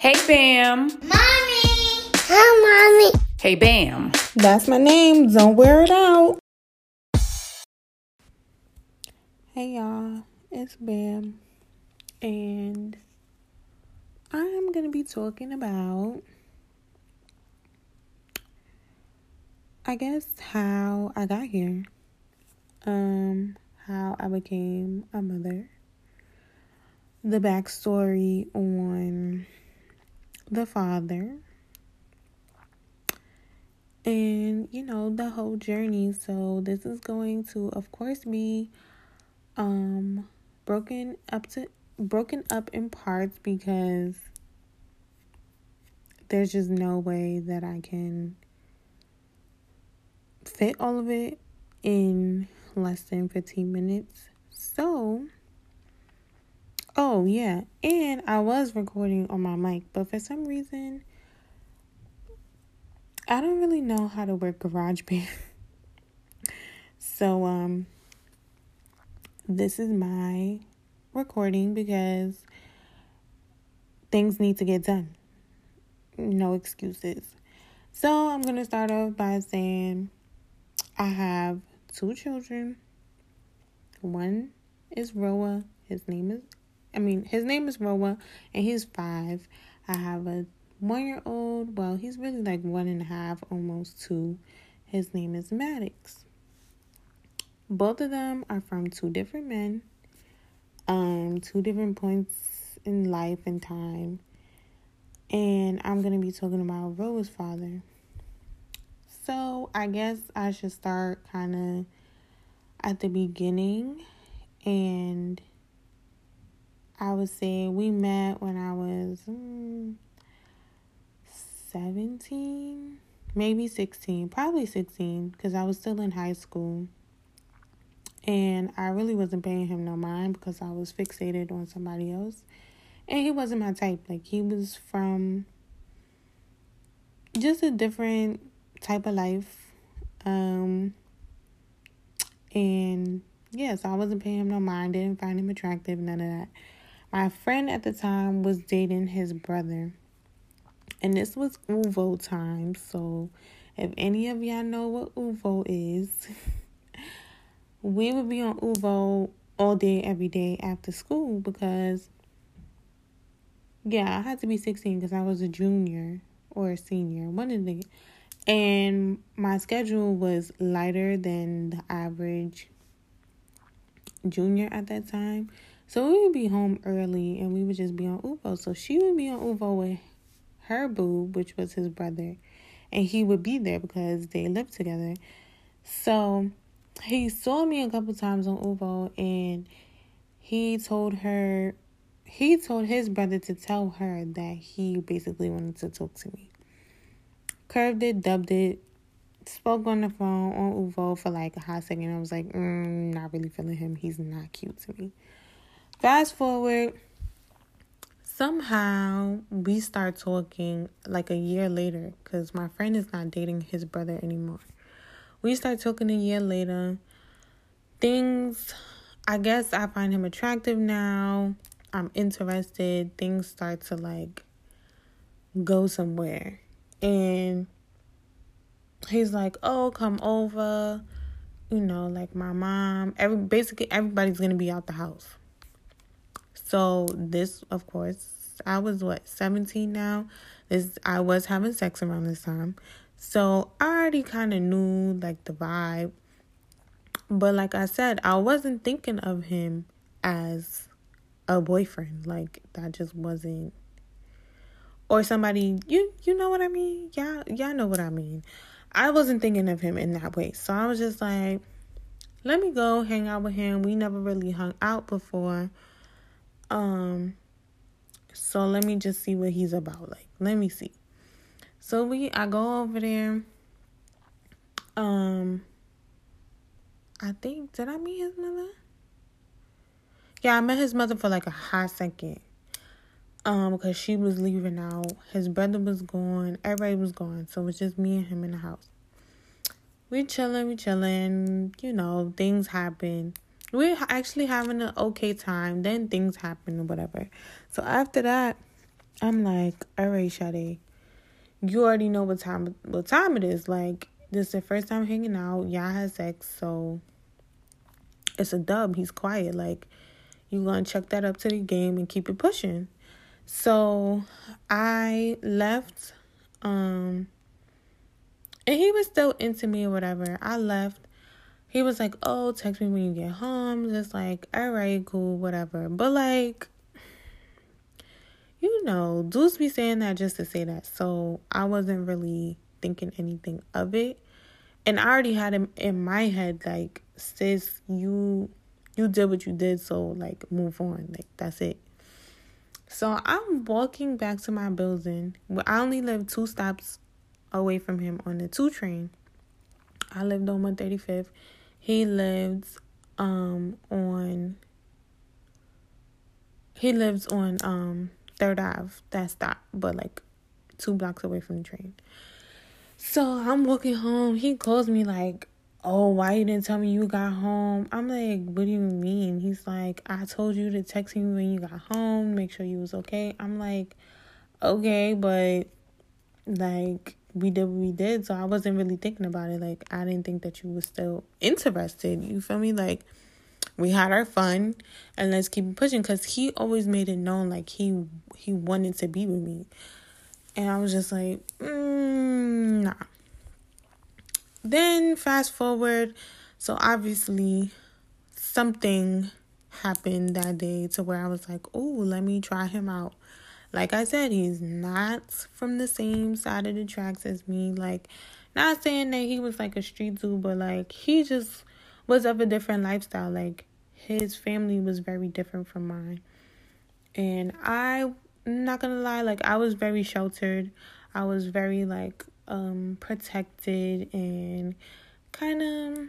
Hey, Bam. Mommy. Hi, Mommy. Hey, Bam. That's my name. Don't wear it out. Hey, y'all. It's Bam. And I'm going to be talking about, I guess, how I got here. Um, how I became a mother. The backstory on the father and you know the whole journey so this is going to of course be um broken up to broken up in parts because there's just no way that I can fit all of it in less than 15 minutes. So, oh yeah, and I was recording on my mic, but for some reason I don't really know how to work GarageBand. so, um, this is my recording because things need to get done. No excuses. So, I'm going to start off by saying I have two children. One is Roa. His name is, I mean, his name is Roa, and he's five. I have a one year old. Well, he's really like one and a half, almost two. His name is Maddox. Both of them are from two different men, um, two different points in life and time. And I'm going to be talking about Roa's father. So I guess I should start kind of at the beginning. And I would say we met when I was. Mm, 17, maybe 16, probably 16, because I was still in high school. And I really wasn't paying him no mind because I was fixated on somebody else. And he wasn't my type. Like, he was from just a different type of life. Um, and yeah, so I wasn't paying him no mind, didn't find him attractive, none of that. My friend at the time was dating his brother. And this was ooVoo time. So if any of y'all know what ooVoo is, we would be on ooVoo all day, every day after school because, yeah, I had to be 16 because I was a junior or a senior, one of the. And my schedule was lighter than the average junior at that time. So we would be home early and we would just be on ooVoo. So she would be on ooVoo with her boo, which was his brother, and he would be there because they lived together. So he saw me a couple times on ooVoo and he told her he told his brother to tell her that he basically wanted to talk to me. Curved it, dubbed it, spoke on the phone on ooVoo for like a hot second. I was like, mm, not really feeling him. He's not cute to me. Fast forward somehow we start talking like a year later because my friend is not dating his brother anymore. We start talking a year later. Things, I guess I find him attractive now. I'm interested. Things start to like go somewhere. And he's like, oh, come over. You know, like my mom, every basically everybody's gonna be out the house. So this, of course, I was what 17 now. This I was having sex around this time. So I already kind of knew like the vibe. But like I said, I wasn't thinking of him as a boyfriend. Like that just wasn't or somebody you you know what I mean? Y'all y'all know what I mean. I wasn't thinking of him in that way. So I was just like, let me go hang out with him. We never really hung out before. Um, so let me just see what he's about. Like, let me see. So we I go over there. Um I think did I meet his mother? Yeah, I met his mother for like a hot second. Um, because she was leaving out. His brother was gone. Everybody was gone. So it was just me and him in the house. We chilling, we chilling. You know, things happen we're actually having an okay time. Then things happen or whatever. So after that, I'm like, all right, Sade, you already know what time what time it is. Like, this is the first time hanging out. Y'all had sex, so it's a dub. He's quiet. Like, you gonna chuck that up to the game and keep it pushing. So I left, um, and he was still into me or whatever. I left. He was like, "Oh, text me when you get home." Just like, all right, cool, whatever. But like, you know, dudes be saying that just to say that. So I wasn't really thinking anything of it. And I already had him in my head, like, sis, you you did what you did, so like move on. Like that's it. So I'm walking back to my building. I only live two stops away from him on the two train. I lived on 135th. He lives um on he lives on um Third Ave, That's that but like two blocks away from the train. So I'm walking home. He calls me like, "Oh, why you didn't tell me you got home?" I'm like, "What do you mean?" He's like, "I told you to text me when you got home, make sure you was okay." I'm like, "Okay, but like we did what we did, so I wasn't really thinking about it. Like I didn't think that you was still interested. You feel me? Like we had our fun and let's keep pushing because he always made it known like he he wanted to be with me and i was just like mm, nah then fast forward so obviously something happened that day to where i was like oh let me try him out like i said he's not from the same side of the tracks as me like not saying that he was like a street dude but like he just was of a different lifestyle like his family was very different from mine. And I'm not gonna lie, like I was very sheltered. I was very like um protected and kind of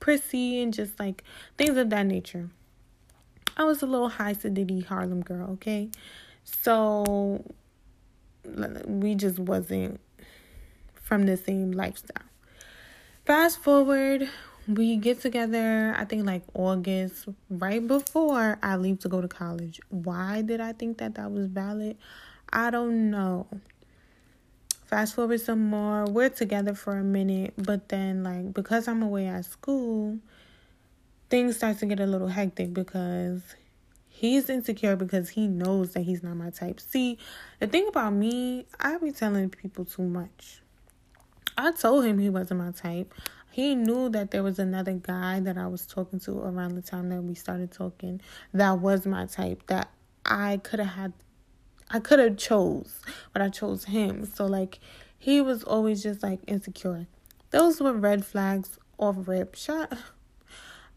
prissy and just like things of that nature. I was a little high sedity Harlem girl, okay? So we just wasn't from the same lifestyle. Fast forward, we get together i think like august right before i leave to go to college. Why did i think that that was valid? I don't know. Fast forward some more we're together for a minute but then like because i'm away at school things start to get a little hectic because he's insecure because he knows that he's not my type see the thing about me i be telling people too much I told him he wasn't my type he knew that there was another guy that I was talking to around the time that we started talking that was my type that I could have had I could have chose, but I chose him. So like he was always just like insecure. Those were red flags off rip. Shot.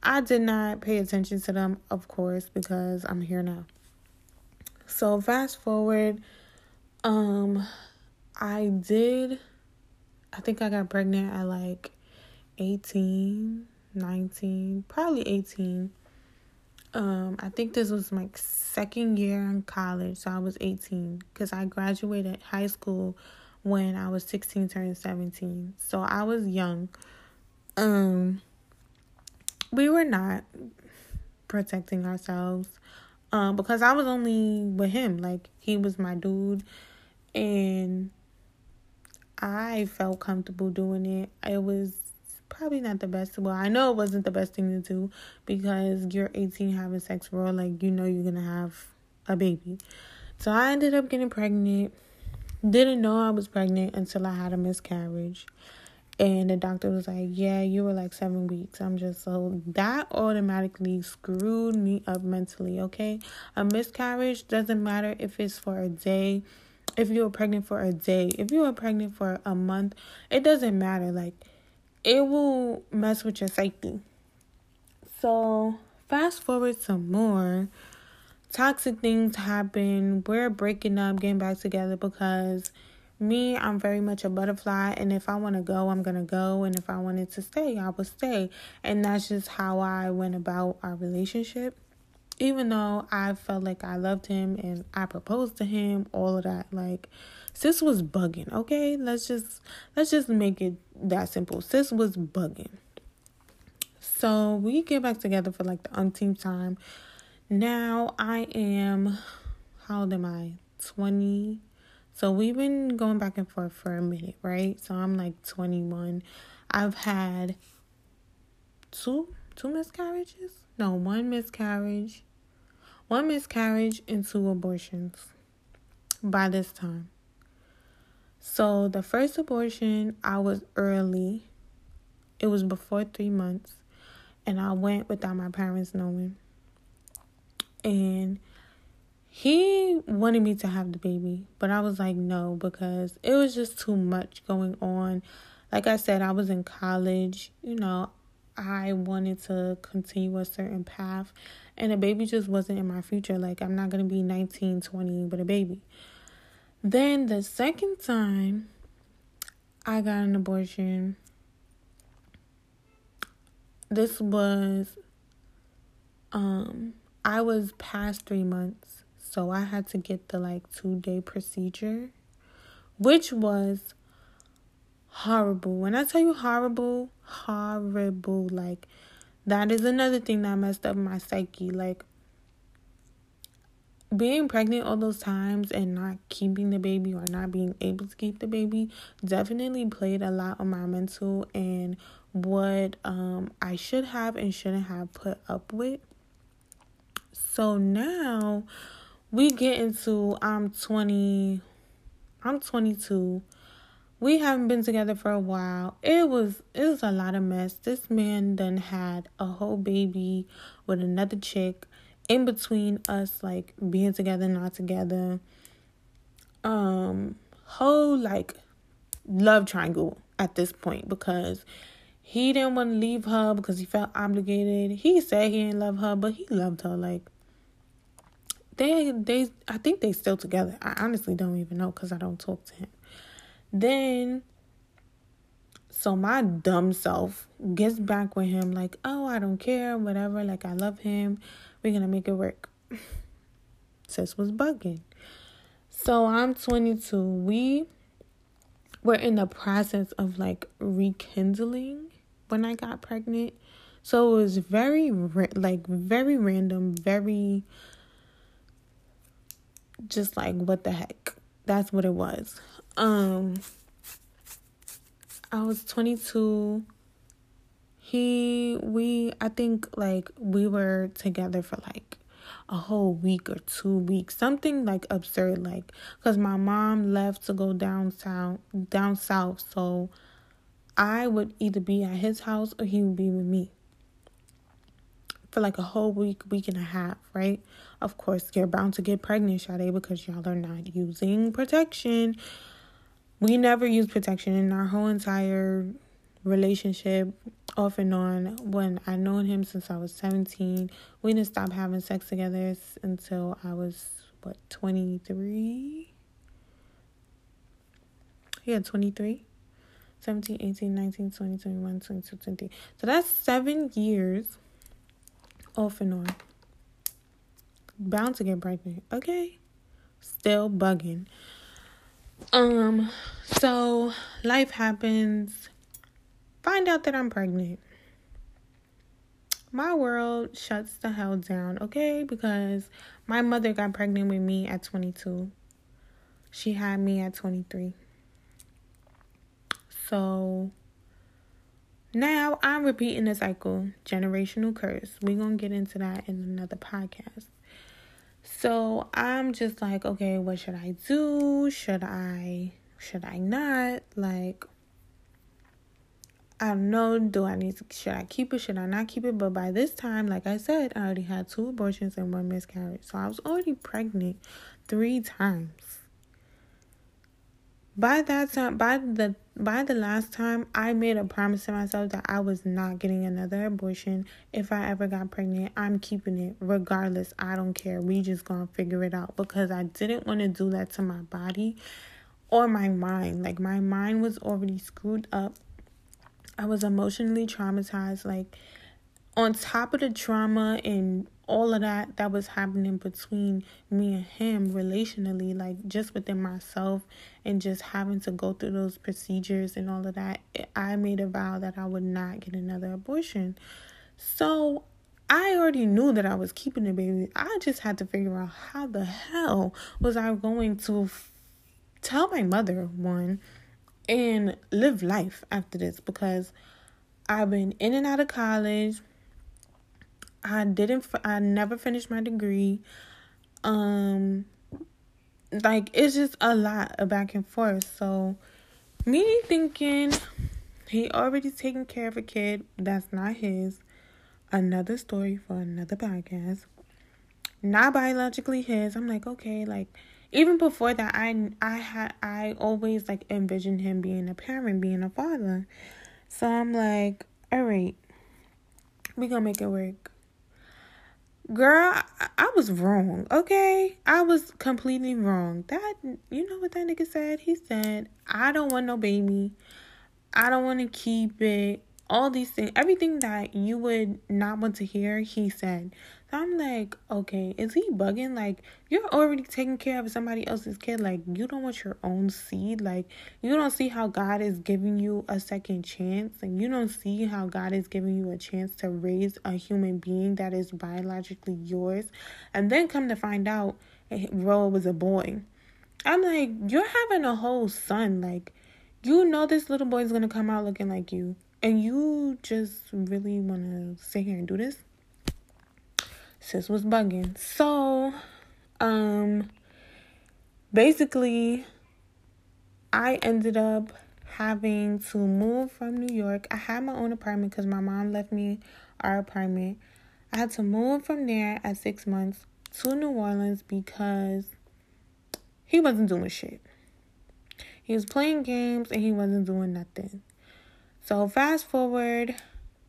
I did not pay attention to them, of course, because I'm here now. So fast forward, um, I did. I think I got pregnant at like 18, 19, probably 18. Um, I think this was my second year in college, so I was 18 because I graduated high school when I was 16 turning 17. So I was young. Um we were not protecting ourselves um because I was only with him like he was my dude and I felt comfortable doing it. It was probably not the best. Well, I know it wasn't the best thing to do because you're 18 having sex for like you know you're gonna have a baby. So I ended up getting pregnant. Didn't know I was pregnant until I had a miscarriage. And the doctor was like, Yeah, you were like seven weeks. I'm just so that automatically screwed me up mentally, okay? A miscarriage doesn't matter if it's for a day, if you were pregnant for a day, if you were pregnant for a month, it doesn't matter. Like it will mess with your psyche. So, fast forward some more. Toxic things happen. We're breaking up, getting back together because me, I'm very much a butterfly. And if I want to go, I'm going to go. And if I wanted to stay, I would stay. And that's just how I went about our relationship. Even though I felt like I loved him and I proposed to him, all of that. Like, sis was bugging okay let's just let's just make it that simple sis was bugging so we get back together for like the umpteenth time now i am how old am i 20. So we've been going back and forth for a minute, right? So I'm like 21. I've had two two miscarriages? No, one miscarriage. One miscarriage and two abortions by this time. So the first abortion, I was early. It was before 3 months and I went without my parents knowing. And he wanted me to have the baby, but I was like, no, because it was just too much going on. Like I said, I was in college, you know, I wanted to continue a certain path, and a baby just wasn't in my future. Like, I'm not going to be 19, 20 with a baby. Then the second time I got an abortion, this was, um, I was past three months so I had to get the like two day procedure, which was horrible. When I tell you horrible, horrible, like that is another thing that messed up my psyche. Like being pregnant all those times and not keeping the baby or not being able to keep the baby definitely played a lot on my mental and what um I should have and shouldn't have put up with. So now we get into I'm 20 I'm 22. We haven't been together for a while. It was it was a lot of mess. This man then had a whole baby with another chick in between us like being together not together. Um whole like love triangle at this point because he didn't want to leave her because he felt obligated. He said he didn't love her, but he loved her like they they I think they still together. I honestly don't even know because I don't talk to him. Then so my dumb self gets back with him like, oh, I don't care, whatever. Like I love him. We're gonna make it work. Sis was bugging. So I'm 22. We were in the process of like rekindling when I got pregnant. So it was very like very random, very just like what the heck. That's what it was. Um I was 22. He we I think like we were together for like a whole week or two weeks something like absurd like because my mom left to go down down south so i would either be at his house or he would be with me for like a whole week, week and a half, right? Of course, you're bound to get pregnant, Sade, because y'all are not using protection. We never used protection in our whole entire relationship, off and on. When I known him since I was 17, we didn't stop having sex together until I was, what, 23? Yeah, 23. 17, 18, 19, 20, 21, 22, 23. So that's seven years off and on. Bound to get pregnant. Okay. Still bugging. Um, so life happens. Find out that I'm pregnant. My world shuts the hell down, okay? Because my mother got pregnant with me at 22. She had me at 23. So now I'm repeating the cycle, generational curse. We're going to get into that in another podcast. So I'm just like, okay, what should I do? Should I, should I not? Like, I don't know. Do I need to, should I keep it? Should I not keep it? But by this time, like I said, I already had two abortions and one miscarriage. So I was already pregnant three times by that time by the by the last time i made a promise to myself that i was not getting another abortion if i ever got pregnant. I'm keeping it regardless. I don't care. We just gonna figure it out because i didn't want to do that to my body or my mind. Like my mind was already screwed up. I was emotionally traumatized. Like on top of the trauma and all of that that was happening between me and him relationally like just within myself and just having to go through those procedures and all of that i made a vow that i would not get another abortion so I already knew that I was keeping the baby. I just had to figure out how the hell was I going to f- tell my mother one and live life after this because I've been in and out of college. I didn't I never finished my degree. Um like it's just a lot of back and forth. So me thinking he already taking care of a kid that's not his another story for another podcast. Not biologically his. I'm like, okay, like even before that I I had I always like envisioned him being a parent, being a father. So I'm like, all right, we gonna make it work. Girl, I, I was wrong, okay? I was completely wrong. That you know what that nigga said? He said, I don't want no baby. I don't want to keep it all these things, everything that you would not want to hear, he said. I'm like, okay, is he bugging? Like, you're already taking care of somebody else's kid. Like, you don't want your own seed. Like, you don't see how God is giving you a second chance. And you don't see how God is giving you a chance to raise a human being that is biologically yours. And then come to find out, eh, Roa was a boy. I'm like, you're having a whole son. Like, you know this little boy is going to come out looking like you and you just really want to sit here and do this sis was bugging. So um basically i ended up having to move from new york. I had my own apartment because my mom left me our apartment. I had to move from there at six months to new orleans because he wasn't doing shit. He was playing games and he wasn't doing nothing. So fast forward,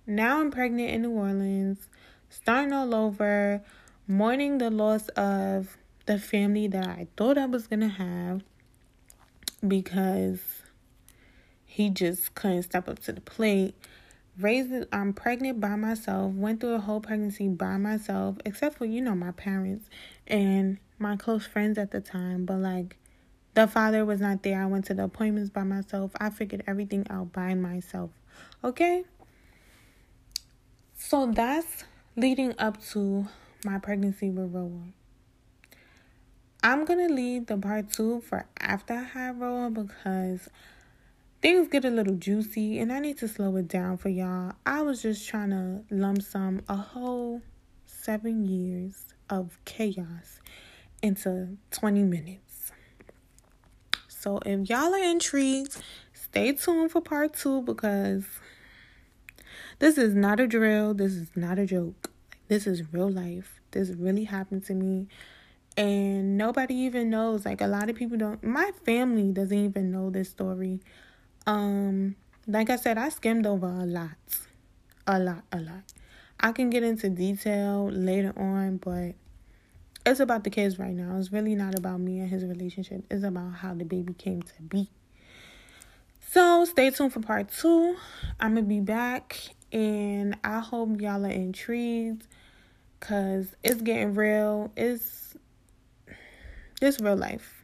now I'm pregnant in New Orleans, starting all over, mourning the loss of the family that I thought I was gonna have because he just couldn't step up to the plate. Raised, I'm pregnant by myself. Went through a whole pregnancy by myself, except for you know my parents and my close friends at the time. But like, the father was not there. I went to the appointments by myself. I figured everything out by myself. Okay? So that's leading up to my pregnancy with Roa. I'm gonna leave the part two for after I have Roa because things get a little juicy and I need to slow it down for y'all. I was just trying to lump sum a whole seven years of chaos into 20 minutes. So if y'all are intrigued, stay tuned for part two because this is not a drill. This is not a joke. This is real life. This really happened to me. And nobody even knows. Like a lot of people don't my family doesn't even know this story. Um, like I said, I skimmed over a lot. A lot, a lot. I can get into detail later on, but it's about the kids right now. It's really not about me and his relationship. It's about how the baby came to be. So stay tuned for part two. I'm gonna be back and I hope y'all are intrigued cause it's getting real. It's it's real life.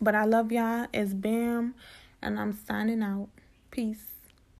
But I love y'all. It's Bam and I'm signing out. Peace.